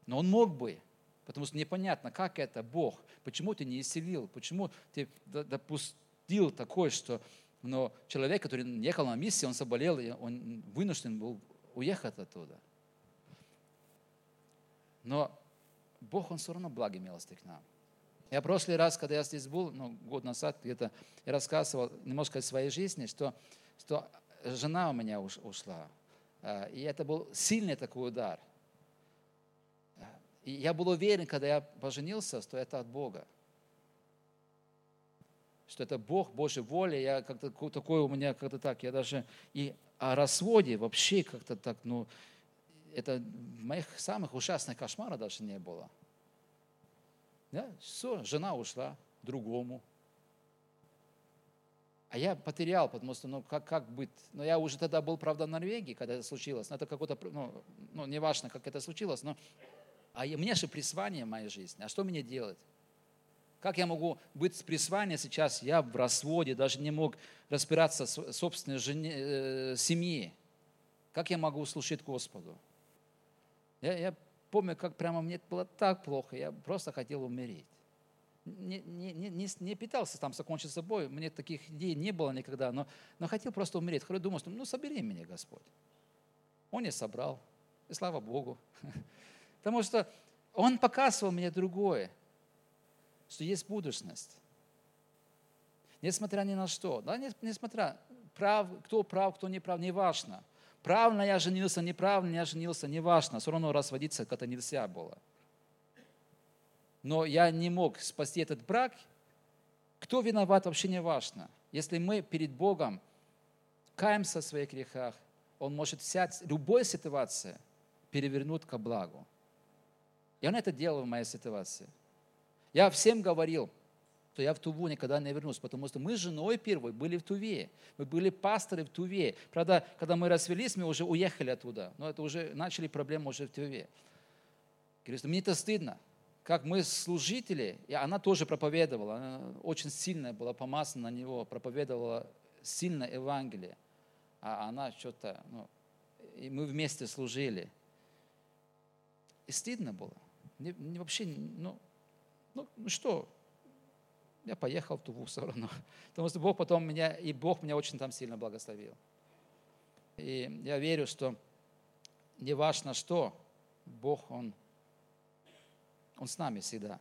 но он мог бы, Потому что непонятно, как это Бог, почему ты не исцелил, почему ты допустил такое, что но человек, который ехал на миссию, он заболел, и он вынужден был уехать оттуда. Но Бог, Он все равно благ и милости к нам. Я прошлый раз, когда я здесь был, ну, год назад где-то, я рассказывал немножко о своей жизни, что, что жена у меня ушла. А, и это был сильный такой удар. И я был уверен, когда я поженился, что это от Бога. Что это Бог, Божья воля. Я как-то такое у меня как-то так. Я даже и о разводе вообще как-то так, ну, это моих самых ужасных кошмаров даже не было. Да? Все, жена ушла другому. А я потерял, потому что, ну, как, как быть? Но я уже тогда был, правда, в Норвегии, когда это случилось. Но это какое-то, ну, ну, неважно, как это случилось, но а мне же призвание в моей жизни. А что мне делать? Как я могу быть с призванием сейчас? Я в разводе, даже не мог разбираться с собственной жене, э, семьей. Как я могу служить Господу? Я, я помню, как прямо мне было так плохо, я просто хотел умереть. Не, не, не, не пытался там закончить собой, мне таких идей не было никогда, но, но хотел просто умереть. Хотел думал, что ну собери меня, Господь. Он не собрал, и слава Богу. Потому что Он показывал мне другое, что есть будущность. Несмотря ни на что, да, несмотря, прав, кто прав, кто не прав, не важно. Правильно я женился, неправильно я женился, не важно. Все равно разводиться как-то нельзя было. Но я не мог спасти этот брак. Кто виноват, вообще не важно. Если мы перед Богом каемся в своих грехах, Он может взять любой ситуации, перевернуть ко благу. И Он это делал в моей ситуации. Я всем говорил, что я в Туву никогда не вернусь, потому что мы с женой первой были в Туве. Мы были пасторы в Туве. Правда, когда мы развелись, мы уже уехали оттуда. Но это уже начали проблемы уже в Туве. Говорит, мне это стыдно. Как мы служители, и она тоже проповедовала, она очень сильная была помазана на него, проповедовала сильно Евангелие. А она что-то, ну, и мы вместе служили. И стыдно было. Не, не вообще, ну, ну, ну что, я поехал в все равно. Потому что Бог потом меня, и Бог меня очень там сильно благословил. И я верю, что не важно что, Бог, Он, Он с нами всегда.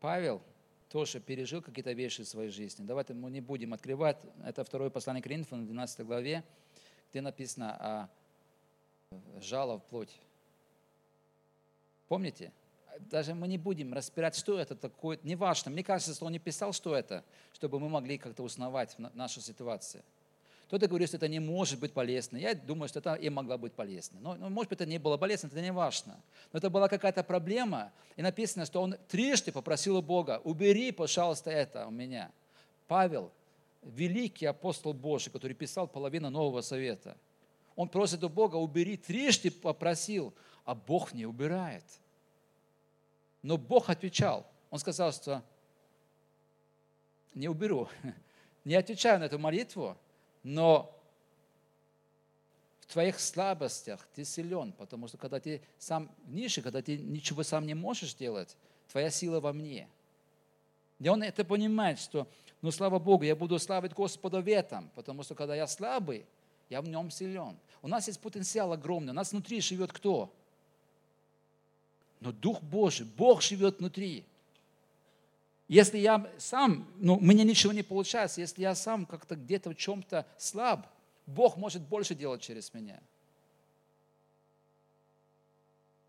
Павел тоже пережил какие-то вещи в своей жизни. Давайте мы не будем открывать. Это второе послание к Коринфянам, 12 главе, где написано о жало в плоть. Помните? Даже мы не будем разбирать, что это такое. Неважно. Мне кажется, что он не писал, что это, чтобы мы могли как-то узнавать нашу ситуацию. Кто-то говорит, что это не может быть полезно. Я думаю, что это и могла быть полезно. Но, но может быть, это не было полезно, это не важно. Но это была какая-то проблема. И написано, что он трижды попросил у Бога, убери, пожалуйста, это у меня. Павел, великий апостол Божий, который писал половину Нового Совета. Он просит у Бога, убери, трижды попросил а Бог не убирает. Но Бог отвечал. Он сказал, что не уберу, не отвечаю на эту молитву, но в твоих слабостях ты силен, потому что когда ты сам ниже, когда ты ничего сам не можешь делать, твоя сила во мне. И он это понимает, что, ну, слава Богу, я буду славить Господа в этом, потому что когда я слабый, я в нем силен. У нас есть потенциал огромный. У нас внутри живет кто? но Дух Божий, Бог живет внутри. Если я сам, ну, мне ничего не получается, если я сам как-то где-то в чем-то слаб, Бог может больше делать через меня.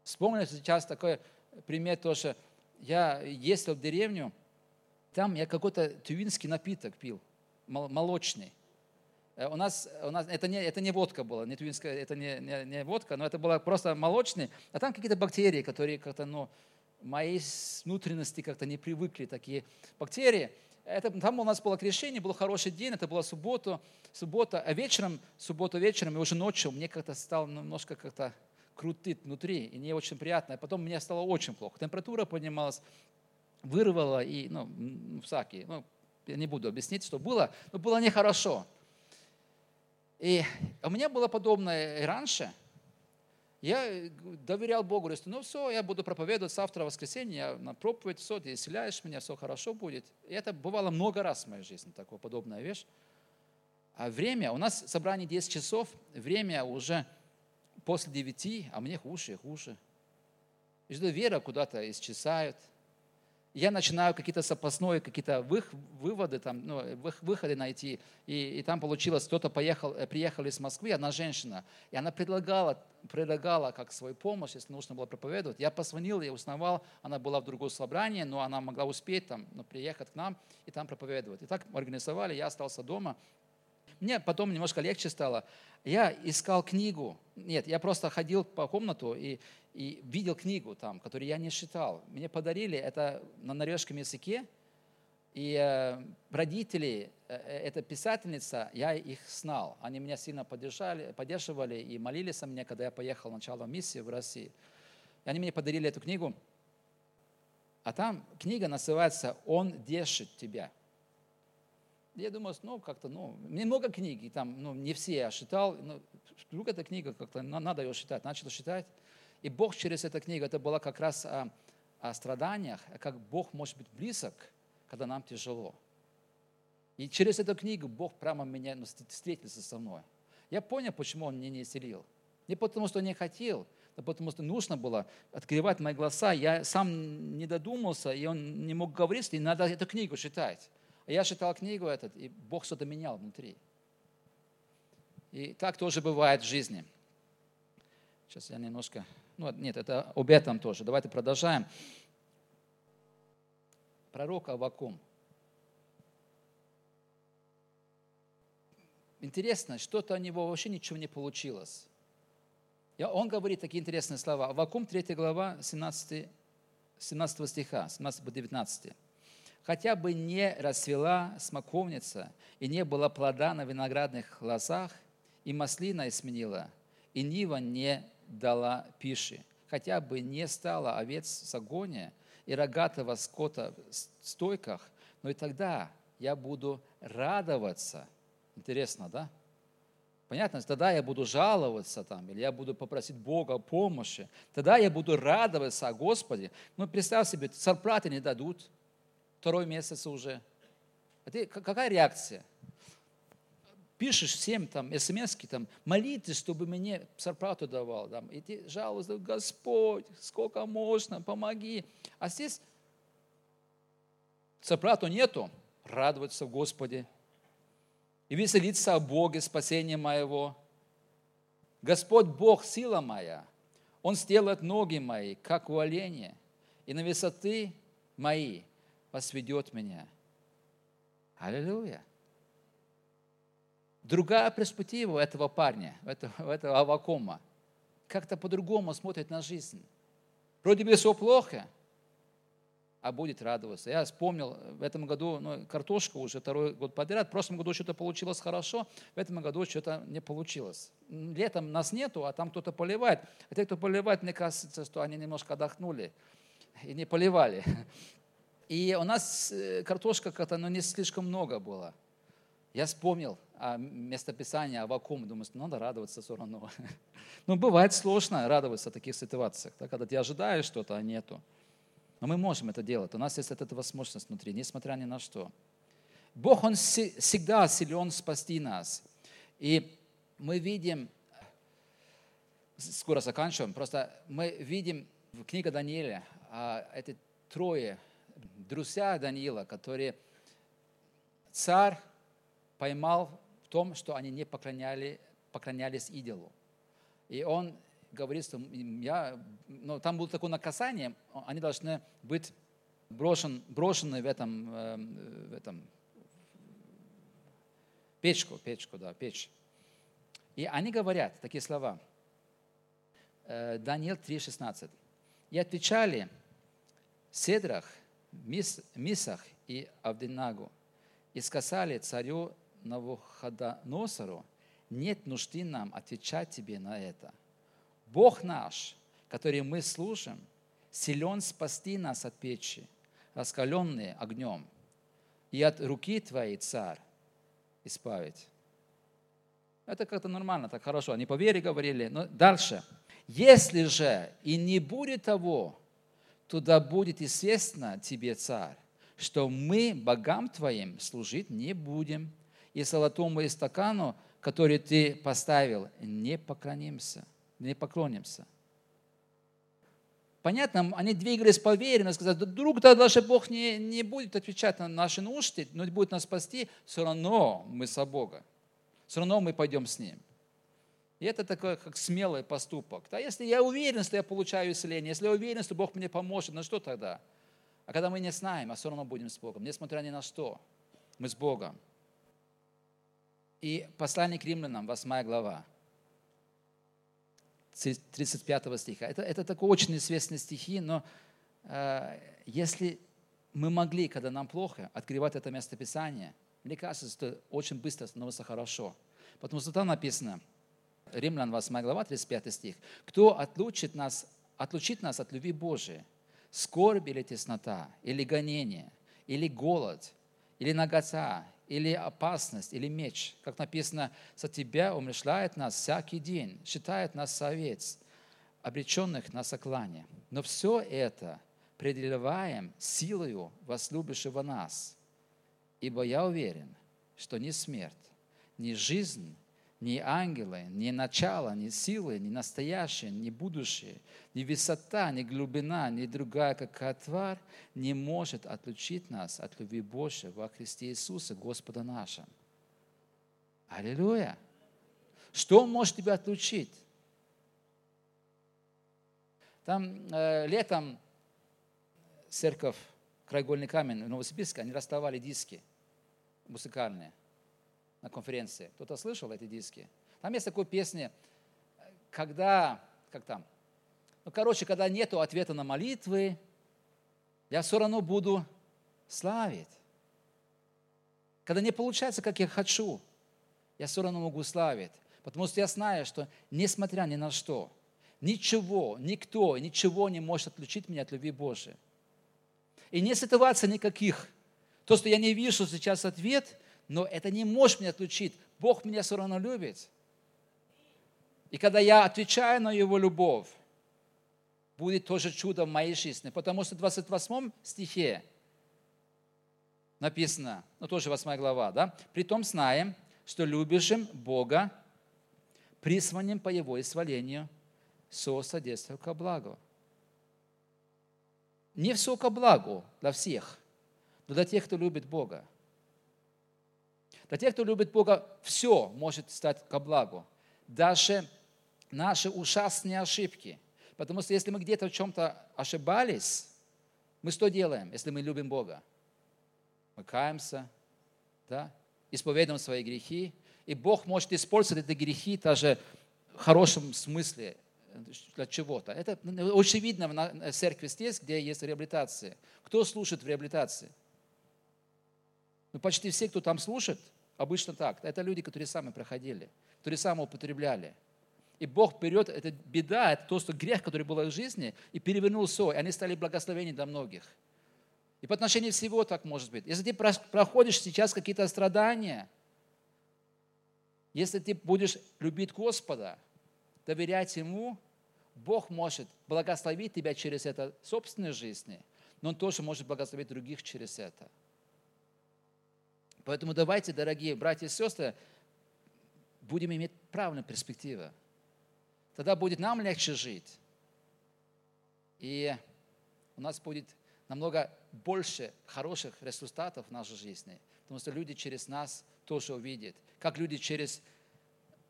Вспомню сейчас такой пример тоже. Я ездил в деревню, там я какой-то тювинский напиток пил, молочный. Э, у нас, у нас это, не, это не водка была, не тюинская, это не, не, не водка, но это было просто молочный, а там какие-то бактерии, которые как-то, ну, мои внутренности как-то не привыкли, такие бактерии. Это, там у нас было крещение, был хороший день, это была суббота, суббота, а вечером, субботу вечером и уже ночью мне как-то стало немножко как-то крутит внутри, и не очень приятно. А потом мне стало очень плохо. Температура поднималась, вырвала, и, ну, всякие, ну, я не буду объяснить, что было, но было нехорошо. И у меня было подобное и раньше. Я доверял Богу, говорю, ну все, я буду проповедовать завтра, воскресенье, я на проповедь, все, ты исцеляешь меня, все хорошо будет. И это бывало много раз в моей жизни, такая подобная вещь. А время, у нас собрание 10 часов, время уже после 9, а мне хуже и хуже. И что вера куда-то исчезает – я начинаю какие-то запасные, какие-то выводы, там, ну, выходы найти. И, и там получилось, кто-то поехал, э, приехал из Москвы, одна женщина, и она предлагала, предлагала как свою помощь, если нужно было проповедовать. Я позвонил, я узнавал, она была в другом собрании, но она могла успеть там, ну, приехать к нам и там проповедовать. И так организовали, я остался дома. Мне потом немножко легче стало. Я искал книгу. Нет, я просто ходил по комнату и, и видел книгу там, которую я не читал. Мне подарили это на норвежском языке, и э, родители, э, э, эта писательница, я их знал. Они меня сильно поддержали, поддерживали и молились о мне, когда я поехал начало миссии в России. И они мне подарили эту книгу. А там книга называется «Он держит тебя». Я думаю, ну, как-то, ну, немного книги, там, ну, не все я читал, но вдруг эта книга, как-то надо ее читать. Начал читать. И Бог через эту книгу, это было как раз о, о страданиях, как Бог может быть близок, когда нам тяжело. И через эту книгу Бог прямо меня ну, встретился со мной. Я понял, почему Он меня не исцелил. Не потому, что не хотел, а потому что нужно было открывать мои глаза. Я сам не додумался, и он не мог говорить, и надо эту книгу читать. Я читал книгу этот, и Бог что-то менял внутри. И так тоже бывает в жизни. Сейчас я немножко... Ну, нет, это об этом тоже. Давайте продолжаем. Пророк Авакум. Интересно, что-то у него вообще ничего не получилось. Он говорит такие интересные слова. Авакум 3 глава 17, 17 стиха, 17 по 19 хотя бы не расцвела смоковница, и не было плода на виноградных лозах, и маслина изменила, и нива не дала пищи, хотя бы не стало овец в загоне и рогатого скота в стойках, но и тогда я буду радоваться. Интересно, да? Понятно? Тогда я буду жаловаться там, или я буду попросить Бога о помощи. Тогда я буду радоваться о Господе. Ну, представь себе, зарплаты не дадут, второй месяц уже. А ты, какая реакция? Пишешь всем там смс там, молитесь, чтобы мне зарплату давал. Там, и ты жалуешься, Господь, сколько можно, помоги. А здесь зарплату нету, радоваться в Господе. И веселиться о Боге, спасении моего. Господь Бог, сила моя, Он сделает ноги мои, как у оленя, и на высоты мои возведет меня. Аллилуйя. Другая перспектива этого парня, этого, этого Авакома, как-то по-другому смотрит на жизнь. Вроде бы все плохо, а будет радоваться. Я вспомнил, в этом году ну, картошка уже второй год подряд, в прошлом году что-то получилось хорошо, в этом году что-то не получилось. Летом нас нету, а там кто-то поливает. А те, кто поливает, мне кажется, что они немножко отдохнули и не поливали. И у нас э, картошка как-то ну, не слишком много было. Я вспомнил о местописании Авакум, думаю, что надо радоваться все равно. Ну, бывает сложно радоваться в таких ситуациях, да, когда ты ожидаешь что-то, а нету. Но мы можем это делать. У нас есть эта возможность внутри, несмотря ни на что. Бог, Он всегда силен спасти нас. И мы видим, скоро заканчиваем, просто мы видим в книге Даниила а, эти трое друзья Даниила, которые царь поймал в том, что они не поклоняли, поклонялись идолу. И он говорит, что я, ну, там было такое наказание, они должны быть брошен, брошены в этом, эм, в этом печку, печку, да, печь. И они говорят такие слова. Э, Даниил 3,16. И отвечали Седрах, Мисах и Авдинагу и сказали царю Навуходоносору, нет нужды нам отвечать тебе на это. Бог наш, который мы служим, силен спасти нас от печи, раскаленные огнем, и от руки твоей, царь, избавить. Это как-то нормально, так хорошо. Они по вере говорили. Но дальше. Если же и не будет того, туда будет известно тебе, царь, что мы богам твоим служить не будем, и золотому истакану, который ты поставил, не поклонимся, не поклонимся. Понятно, они двигались по вере, но сказали, вдруг да, даже Бог не, не будет отвечать на наши нужды, но будет нас спасти, все равно мы со Бога. Все равно мы пойдем с Ним. И это такой как смелый поступок. Да, если я уверен, что я получаю исцеление, если я уверен, что Бог мне поможет, ну что тогда? А когда мы не знаем, а все равно будем с Богом, несмотря ни на что, мы с Богом. И послание к римлянам, 8 глава, 35 стиха. Это, это такой очень известные стихи, но э, если мы могли, когда нам плохо, открывать это место Писания, мне кажется, что очень быстро становится хорошо. Потому что там написано – Римлян 8 глава, 35 стих. «Кто отлучит нас, отлучит нас от любви Божией? Скорбь или теснота, или гонение, или голод, или нагота, или опасность, или меч. Как написано, за тебя умышляет нас всякий день, считает нас совет, обреченных на соклане. Но все это преодолеваем силою возлюбившего нас. Ибо я уверен, что ни смерть, ни жизнь, ни ангелы, ни начало, ни силы, ни настоящее, ни будущее, ни высота, ни глубина, ни другая какая тварь не может отлучить нас от любви Божьей во Христе Иисуса, Господа нашего. Аллилуйя! Что может тебя отлучить? Там э, летом церковь Краеугольный камень в Новосибирске, они расставали диски музыкальные на конференции. Кто-то слышал эти диски? Там есть такой песни, когда, как там, ну, короче, когда нету ответа на молитвы, я все равно буду славить. Когда не получается, как я хочу, я все равно могу славить. Потому что я знаю, что несмотря ни на что, ничего, никто, ничего не может отключить меня от любви Божией. И не ситуаций никаких. То, что я не вижу сейчас ответ, но это не может меня отключить. Бог меня все равно любит. И когда я отвечаю на Его любовь, будет тоже чудо в моей жизни. Потому что в 28 стихе написано, ну тоже 8 глава, да? «Притом знаем, что любящим Бога, призванным по Его изволению, со содействию ко благу». Не все ко благу для всех, но для тех, кто любит Бога. Для тех, кто любит Бога, все может стать ко благу. Даже наши ужасные ошибки. Потому что если мы где-то в чем-то ошибались, мы что делаем, если мы любим Бога? Мы каемся, да? исповедуем свои грехи, и Бог может использовать эти грехи даже в хорошем смысле для чего-то. Это очевидно в церкви здесь, где есть реабилитация. Кто слушает в реабилитации? Ну, почти все, кто там слушает, Обычно так. Это люди, которые сами проходили, которые сами употребляли. И Бог берет, это беда, это то, что грех, который был в жизни, и перевернул все, и они стали благословением для многих. И по отношению всего так может быть. Если ты проходишь сейчас какие-то страдания, если ты будешь любить Господа, доверять Ему, Бог может благословить тебя через это в собственной жизни, но Он тоже может благословить других через это. Поэтому давайте, дорогие братья и сестры, будем иметь правильную перспективу. Тогда будет нам легче жить. И у нас будет намного больше хороших результатов в нашей жизни. Потому что люди через нас тоже увидят. Как люди через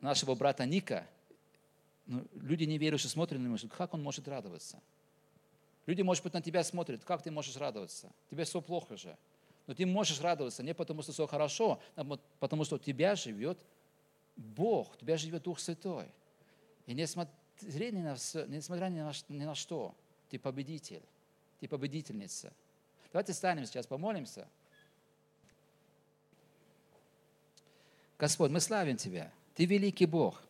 нашего брата Ника, ну, люди неверующие смотрят на него, как он может радоваться? Люди, может быть, на тебя смотрят, как ты можешь радоваться? Тебе все плохо же. Но ты можешь радоваться не потому, что все хорошо, а потому что у тебя живет Бог, у тебя живет Дух Святой. И несмотря ни на, все, несмотря ни на, ни на что, ты победитель, ты победительница. Давайте станем сейчас, помолимся. Господь, мы славим Тебя. Ты великий Бог.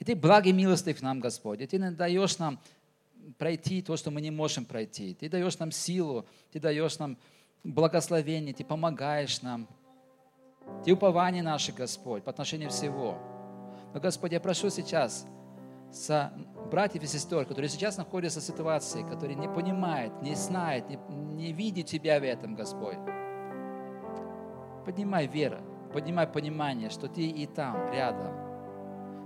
И Ты благий милостив нам, Господь. И Ты даешь нам пройти то, что мы не можем пройти. Ты даешь нам силу, Ты даешь нам благословение, Ты помогаешь нам. Ты упование наше, Господь, по отношению всего. Но, Господь, я прошу сейчас за братьев и сестер, которые сейчас находятся в ситуации, которые не понимают, не знают, не, не видят Тебя в этом, Господь. Поднимай веру, поднимай понимание, что Ты и там, рядом.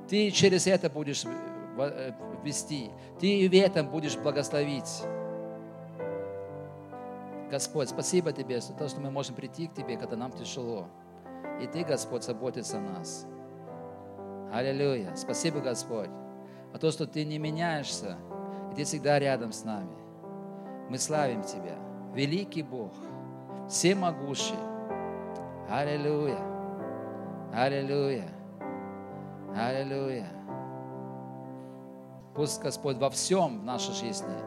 Ты через это будешь э, вести, Ты и в этом будешь благословить. Господь, спасибо Тебе за то, что мы можем прийти к Тебе, когда нам тяжело. И Ты, Господь, заботишься о нас. Аллилуйя. Спасибо, Господь, а то, что Ты не меняешься, и Ты всегда рядом с нами. Мы славим Тебя. Великий Бог, всемогущий. Аллилуйя. Аллилуйя. Аллилуйя. Пусть, Господь, во всем в нашей жизни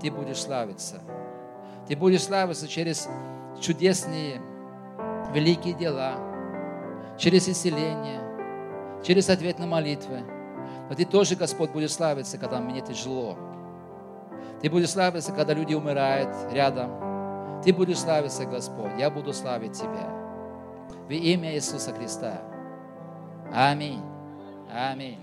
Ты будешь славиться. Ты будешь славиться через чудесные, великие дела, через исцеление, через ответ на молитвы. Но Ты тоже, Господь, будешь славиться, когда мне тяжело. Ты будешь славиться, когда люди умирают рядом. Ты будешь славиться, Господь. Я буду славить Тебя. Во имя Иисуса Христа. Аминь. Аминь.